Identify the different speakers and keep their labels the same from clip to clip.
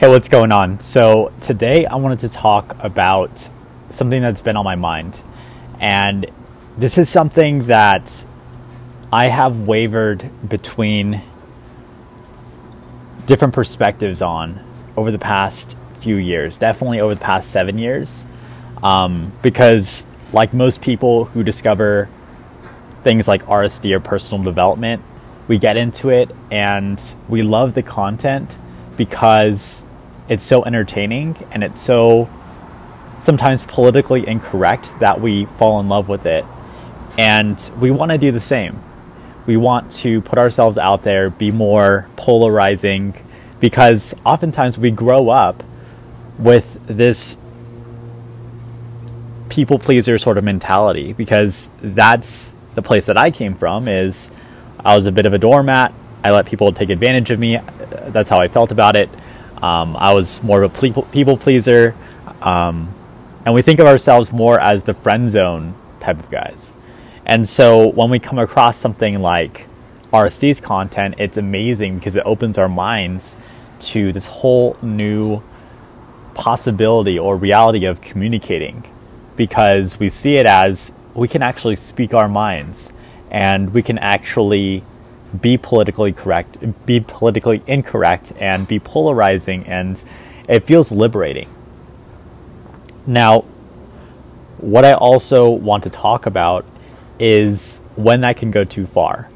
Speaker 1: Hey, what's going on? So, today I wanted to talk about something that's been on my mind. And this is something that I have wavered between different perspectives on over the past few years, definitely over the past seven years. Um, because, like most people who discover things like RSD or personal development, we get into it and we love the content because it's so entertaining and it's so sometimes politically incorrect that we fall in love with it. And we want to do the same. We want to put ourselves out there, be more polarizing, because oftentimes we grow up with this people pleaser sort of mentality because that's the place that I came from is I was a bit of a doormat. I let people take advantage of me. That's how I felt about it. Um, I was more of a people pleaser. Um, and we think of ourselves more as the friend zone type of guys. And so when we come across something like RSD's content, it's amazing because it opens our minds to this whole new possibility or reality of communicating because we see it as we can actually speak our minds and we can actually be politically correct, be politically incorrect, and be polarizing, and it feels liberating. Now, what I also want to talk about is when that can go too far.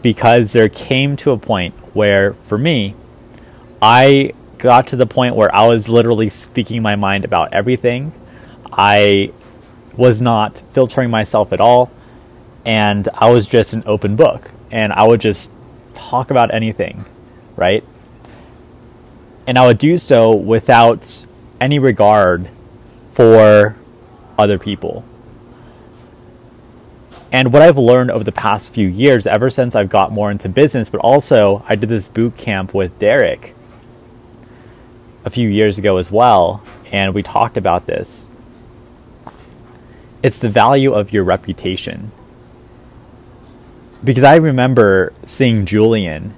Speaker 1: Because there came to a point where, for me, I got to the point where I was literally speaking my mind about everything. I was not filtering myself at all, and I was just an open book and I would just talk about anything, right? And I would do so without any regard for other people. And what I've learned over the past few years, ever since I've got more into business, but also I did this boot camp with Derek a few years ago as well, and we talked about this. It's the value of your reputation because I remember seeing Julien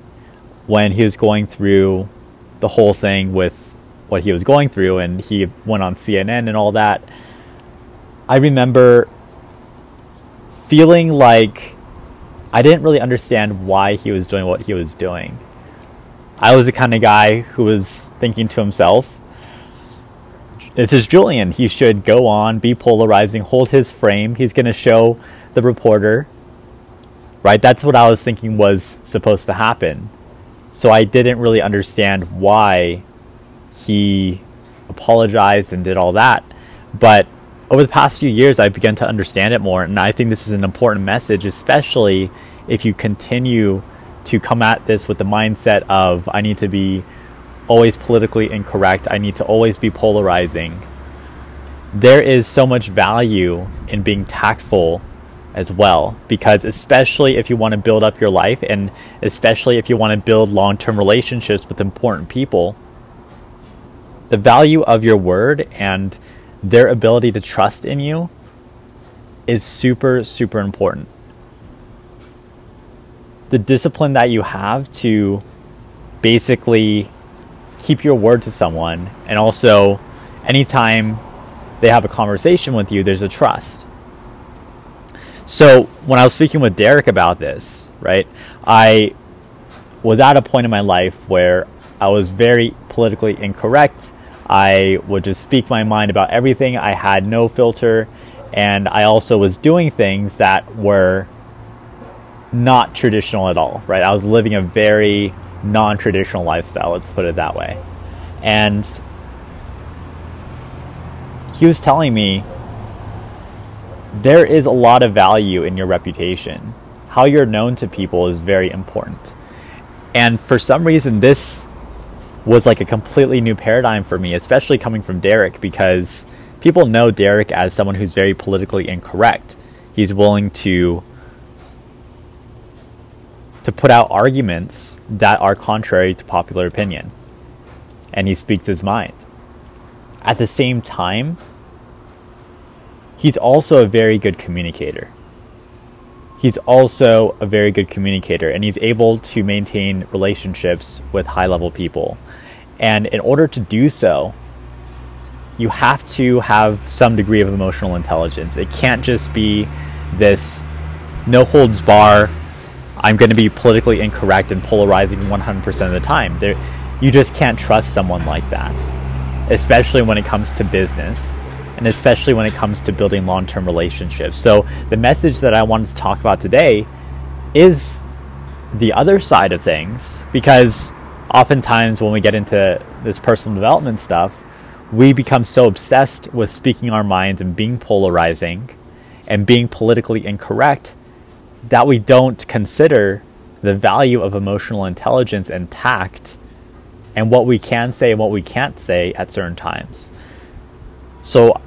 Speaker 1: when he was going through the whole thing with what he was going through and he went on CNN and all that. I remember feeling like I didn't really understand why he was doing what he was doing. I was the kind of guy who was thinking to himself, this is Julien. He should go on, be polarizing, hold his frame. He's going to show the reporter right? That's what I was thinking was supposed to happen. So I didn't really understand why he apologized and did all that. But over the past few years, I've begun to understand it more. And I think this is an important message, especially if you continue to come at this with the mindset of, I need to be always politically incorrect, I need to always be polarizing. There is so much value in being tactful as well. Because especially if you want to build up your life and especially if you want to build long-term relationships with important people the value of your word and their ability to trust in you is super super important. The discipline that you have to basically keep your word to someone and also anytime they have a conversation with you there's a trust so when I was speaking with Derek about this, right, I was at a point in my life where I was very politically incorrect. I would just speak my mind about everything. I had no filter. And I also was doing things that were not traditional at all, right? I was living a very non traditional lifestyle, let's put it that way. And he was telling me there is a lot of value in your reputation. How you're known to people is very important. And for some reason, this was like a completely new paradigm for me, especially coming from Derek, because people know Derek as someone who's very politically incorrect. He's willing to to put out arguments that are contrary to popular opinion. And he speaks his mind. At the same time, he's also a very good communicator. He's also a very good communicator and he's able to maintain relationships with high level people. And in order to do so, you have to have some degree of emotional intelligence. It can't just be this no holds bar, I'm going to be politically incorrect and polarizing 100% of the time. There, you just can't trust someone like that, especially when it comes to business and especially when it comes to building long term relationships. So, the message that I wanted to talk about today is the other side of things because oftentimes when we get into this personal development stuff, we become so obsessed with speaking our minds and being polarizing and being politically incorrect that we don't consider the value of emotional intelligence and tact and what we can say and what we can't say at certain times. So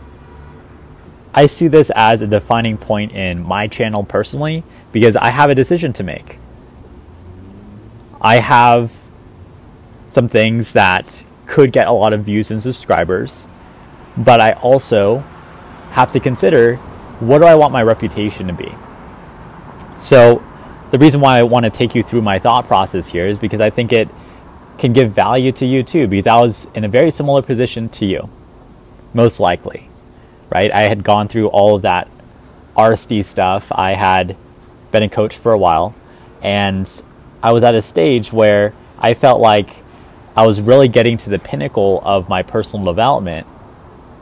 Speaker 1: I see this as a defining point in my channel personally because I have a decision to make. I have some things that could get a lot of views and subscribers, but I also have to consider what do I want my reputation to be? So, the reason why I want to take you through my thought process here is because I think it can give value to you too, because I was in a very similar position to you, most likely, right? I had gone through all of that RSD stuff. I had been a coach for a while, and I was at a stage where I felt like I was really getting to the pinnacle of my personal development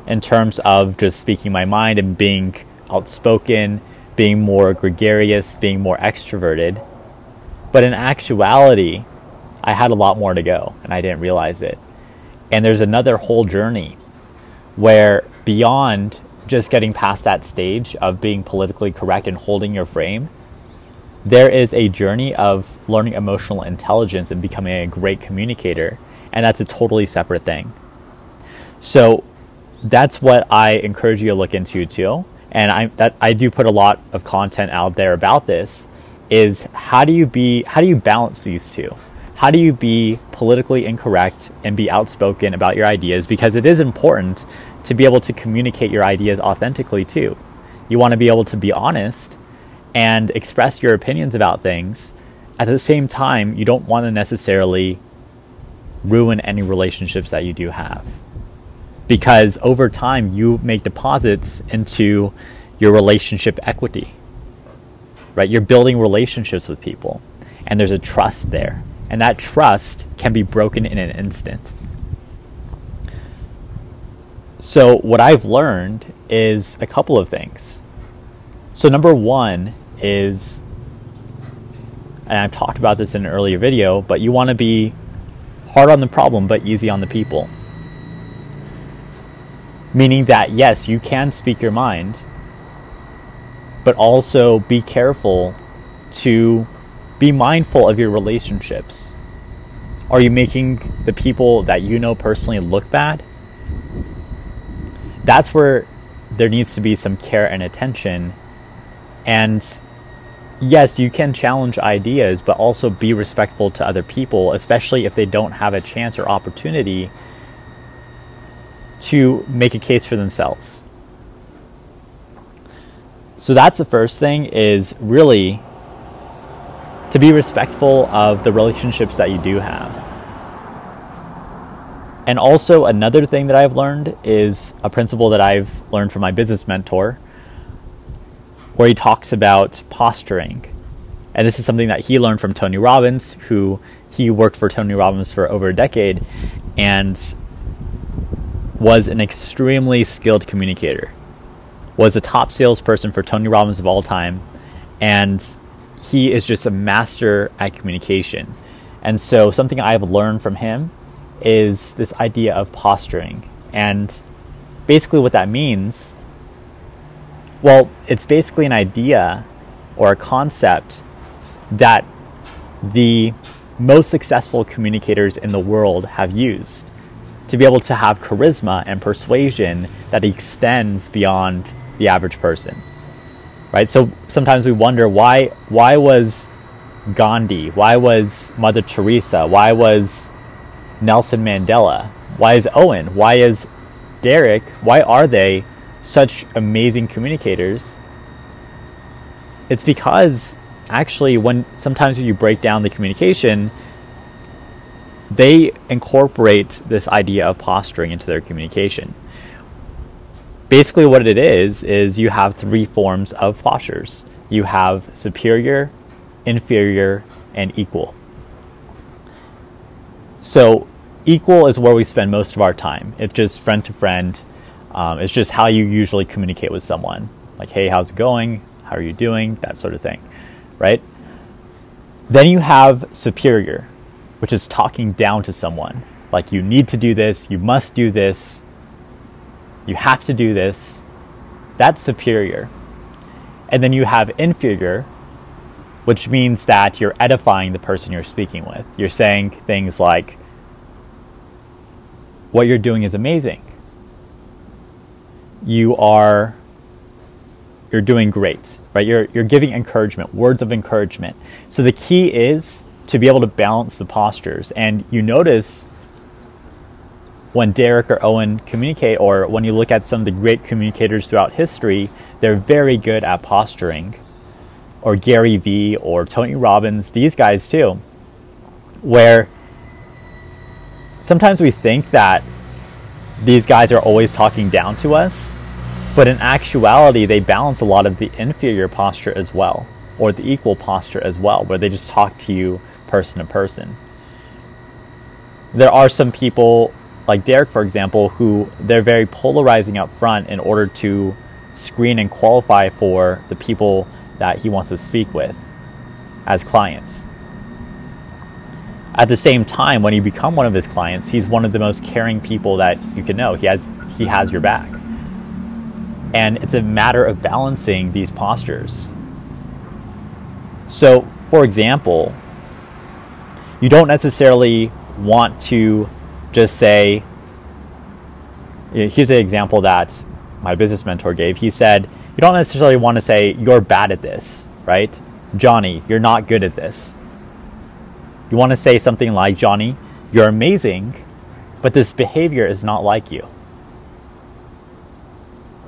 Speaker 1: in terms of just speaking my mind and being outspoken, being more gregarious, being more extroverted. But in actuality, I had a lot more to go and I didn't realize it. And there's another whole journey where beyond just getting past that stage of being politically correct and holding your frame, there is a journey of learning emotional intelligence and becoming a great communicator, and that's a totally separate thing. So that's what I encourage you to look into too. And I that I do put a lot of content out there about this is how do you be how do you balance these two? How do you be politically incorrect and be outspoken about your ideas because it is important to be able to communicate your ideas authentically too. You want to be able to be honest and express your opinions about things. At the same time, you don't want to necessarily ruin any relationships that you do have. Because over time, you make deposits into your relationship equity, right? You're building relationships with people, and there's a trust there. And that trust can be broken in an instant. So, what I've learned is a couple of things. So, number one is, and I've talked about this in an earlier video, but you want to be hard on the problem but easy on the people. Meaning that, yes, you can speak your mind, but also be careful to be mindful of your relationships. Are you making the people that you know personally look bad? That's where there needs to be some care and attention. And yes, you can challenge ideas, but also be respectful to other people, especially if they don't have a chance or opportunity to make a case for themselves. So that's the first thing is really to be respectful of the relationships that you do have. And also another thing that I've learned is a principle that I've learned from my business mentor where he talks about posturing. And this is something that he learned from Tony Robbins, who he worked for Tony Robbins for over a decade and was an extremely skilled communicator. Was a top salesperson for Tony Robbins of all time, and he is just a master at communication. And so, something I've learned from him is this idea of posturing. And basically, what that means well, it's basically an idea or a concept that the most successful communicators in the world have used to be able to have charisma and persuasion that extends beyond the average person. Right? So sometimes we wonder why why was Gandhi, why was Mother Teresa, why was Nelson Mandela, why is Owen, why is Derek, why are they such amazing communicators, it's because actually when sometimes when you break down the communication, they incorporate this idea of posturing into their communication. Basically, what it is, is you have three forms of postures. You have superior, inferior, and equal. So, equal is where we spend most of our time. It's just friend to friend. Um, it's just how you usually communicate with someone. Like, hey, how's it going? How are you doing? That sort of thing, right? Then you have superior, which is talking down to someone. Like, you need to do this, you must do this, you have to do this. That's superior. And then you have inferior, which means that you're edifying the person you're speaking with. You're saying things like, what you're doing is amazing. You are you're doing great, right? You're you're giving encouragement, words of encouragement. So the key is to be able to balance the postures. And you notice when Derek or Owen communicate, or when you look at some of the great communicators throughout history, they're very good at posturing. Or Gary Vee or Tony Robbins, these guys too, where sometimes we think that these guys are always talking down to us, but in actuality, they balance a lot of the inferior posture as well, or the equal posture as well, where they just talk to you person to person. There are some people, like Derek, for example, who they're very polarizing up front in order to screen and qualify for the people that he wants to speak with as clients. At the same time, when you become one of his clients, he's one of the most caring people that you can know. He has he has your back. And it's a matter of balancing these postures. So, for example, you don't necessarily want to just say, here's an example that my business mentor gave. He said, you don't necessarily want to say, you're bad at this, right? Johnny, you're not good at this. You want to say something like, Johnny, you're amazing, but this behavior is not like you.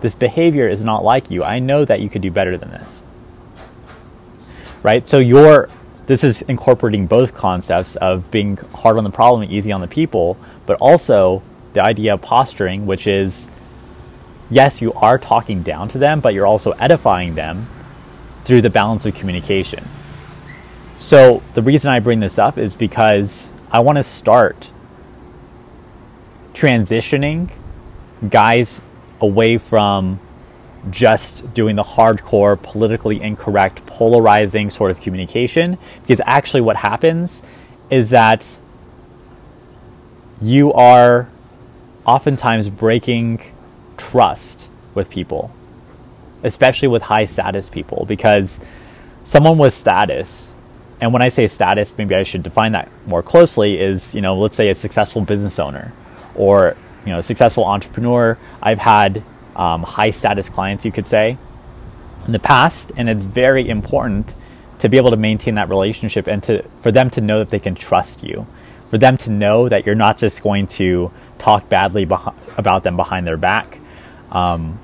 Speaker 1: This behavior is not like you. I know that you could do better than this. Right? So you're this is incorporating both concepts of being hard on the problem and easy on the people, but also the idea of posturing, which is yes, you are talking down to them, but you're also edifying them through the balance of communication. So, the reason I bring this up is because I want to start transitioning guys away from just doing the hardcore, politically incorrect, polarizing sort of communication. Because actually, what happens is that you are oftentimes breaking trust with people, especially with high status people, because someone with status, and when I say status, maybe I should define that more closely, is, you know, let's say a successful business owner or, you know, a successful entrepreneur. I've had um, high status clients, you could say, in the past, and it's very important to be able to maintain that relationship and to for them to know that they can trust you, for them to know that you're not just going to talk badly beh- about them behind their back, um,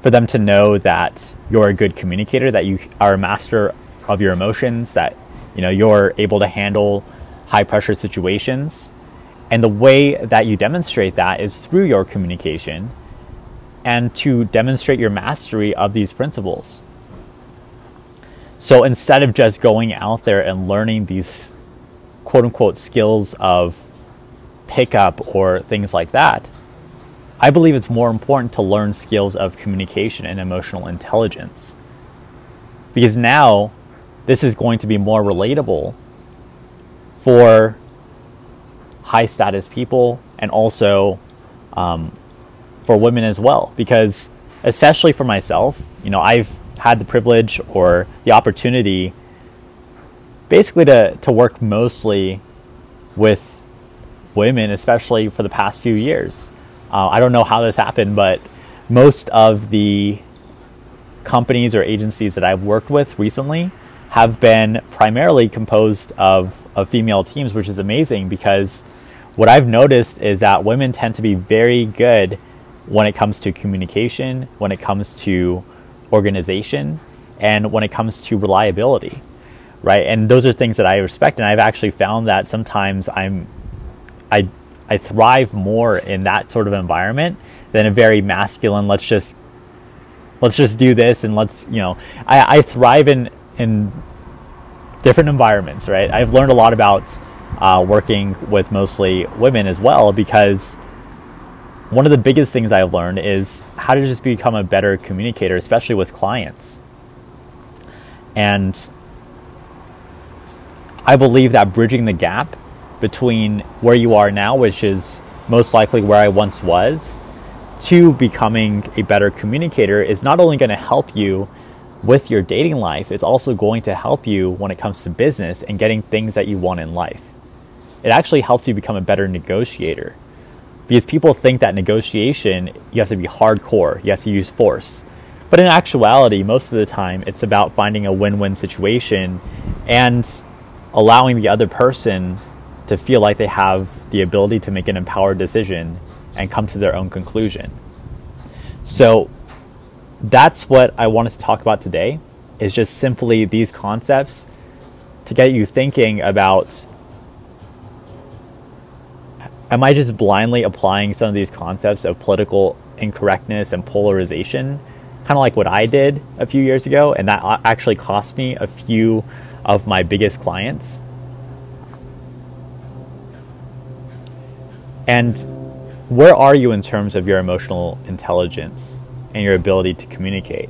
Speaker 1: for them to know that you're a good communicator, that you are a master of your emotions, that you know you're able to handle high pressure situations. And the way that you demonstrate that is through your communication and to demonstrate your mastery of these principles. So instead of just going out there and learning these quote unquote skills of pickup or things like that, I believe it's more important to learn skills of communication and emotional intelligence. Because now this is going to be more relatable for high status people and also um, for women as well because especially for myself you know i've had the privilege or the opportunity basically to, to work mostly with women especially for the past few years uh, i don't know how this happened but most of the companies or agencies that i've worked with recently have been primarily composed of, of female teams which is amazing because what i've noticed is that women tend to be very good when it comes to communication, when it comes to organization, and when it comes to reliability, right? And those are things that I respect. And I've actually found that sometimes I'm I I thrive more in that sort of environment than a very masculine. Let's just let's just do this and let's you know. I, I thrive in in different environments, right? I've learned a lot about uh, working with mostly women as well because one of the biggest things I've learned is how to just become a better communicator, especially with clients. And I believe that bridging the gap between where you are now, which is most likely where I once was, to becoming a better communicator is not only going to help you with your dating life, it's also going to help you when it comes to business and getting things that you want in life. It actually helps you become a better negotiator because people think that negotiation, you have to be hardcore, you have to use force. But in actuality, most of the time, it's about finding a win win situation and allowing the other person to feel like they have the ability to make an empowered decision and come to their own conclusion. So that's what I wanted to talk about today is just simply these concepts to get you thinking about am I just blindly applying some of these concepts of political incorrectness and polarization, kind of like what I did a few years ago, and that actually cost me a few of my biggest clients? And where are you in terms of your emotional intelligence and your ability to communicate?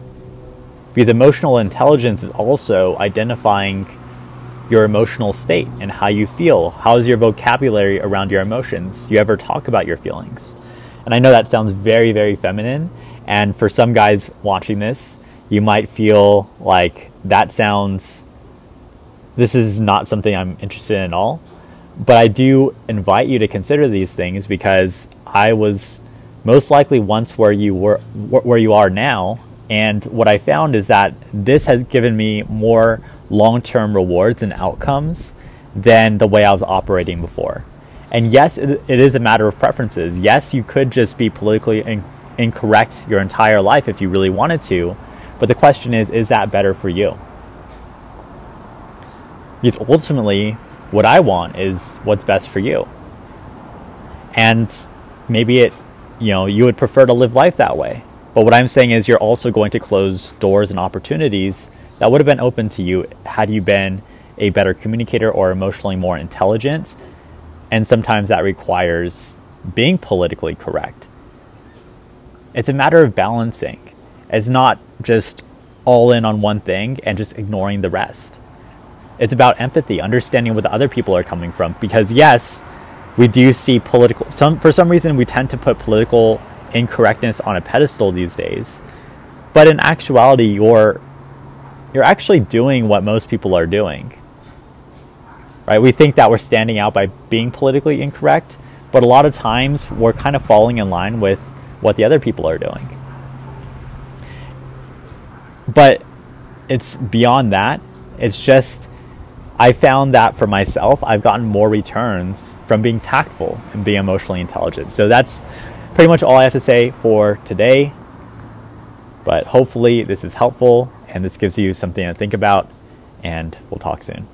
Speaker 1: Because emotional intelligence is also identifying your emotional state and how you feel. How's your vocabulary around your emotions? You ever talk about your feelings? And I know that sounds very, very feminine. And for some guys watching this, you might feel like that sounds, this is not something I'm interested in at all. But I do invite you to consider these things because I was most likely once where you were, where you are now. And what I found is that this has given me more long term rewards and outcomes than the way I was operating before. And yes, it, is a matter of preferences. Yes, you could just be politically in, incorrect your entire life if you really wanted to. But the question is, is that better for you? Because ultimately, what I want is what's best for you. And maybe it, you know, you would prefer to live life that way. But what I'm saying is you're also going to close doors and opportunities that would have been open to you had you been a better communicator or emotionally more intelligent. And sometimes that requires being politically correct. It's a matter of balancing. It's not just all in on one thing and just ignoring the rest. It's about empathy, understanding where the other people are coming from. Because yes, we do see political some for some reason we tend to put political incorrectness on a pedestal these days. But in actuality, you're you're actually doing what most people are doing. Right? We think that we're standing out by being politically incorrect, but a lot of times we're kind of falling in line with what the other people are doing. But it's beyond that. It's just I found that for myself, I've gotten more returns from being tactful and being emotionally intelligent. So that's pretty much all I have to say for today. But hopefully, this is helpful and this gives you something to think about, and we'll talk soon.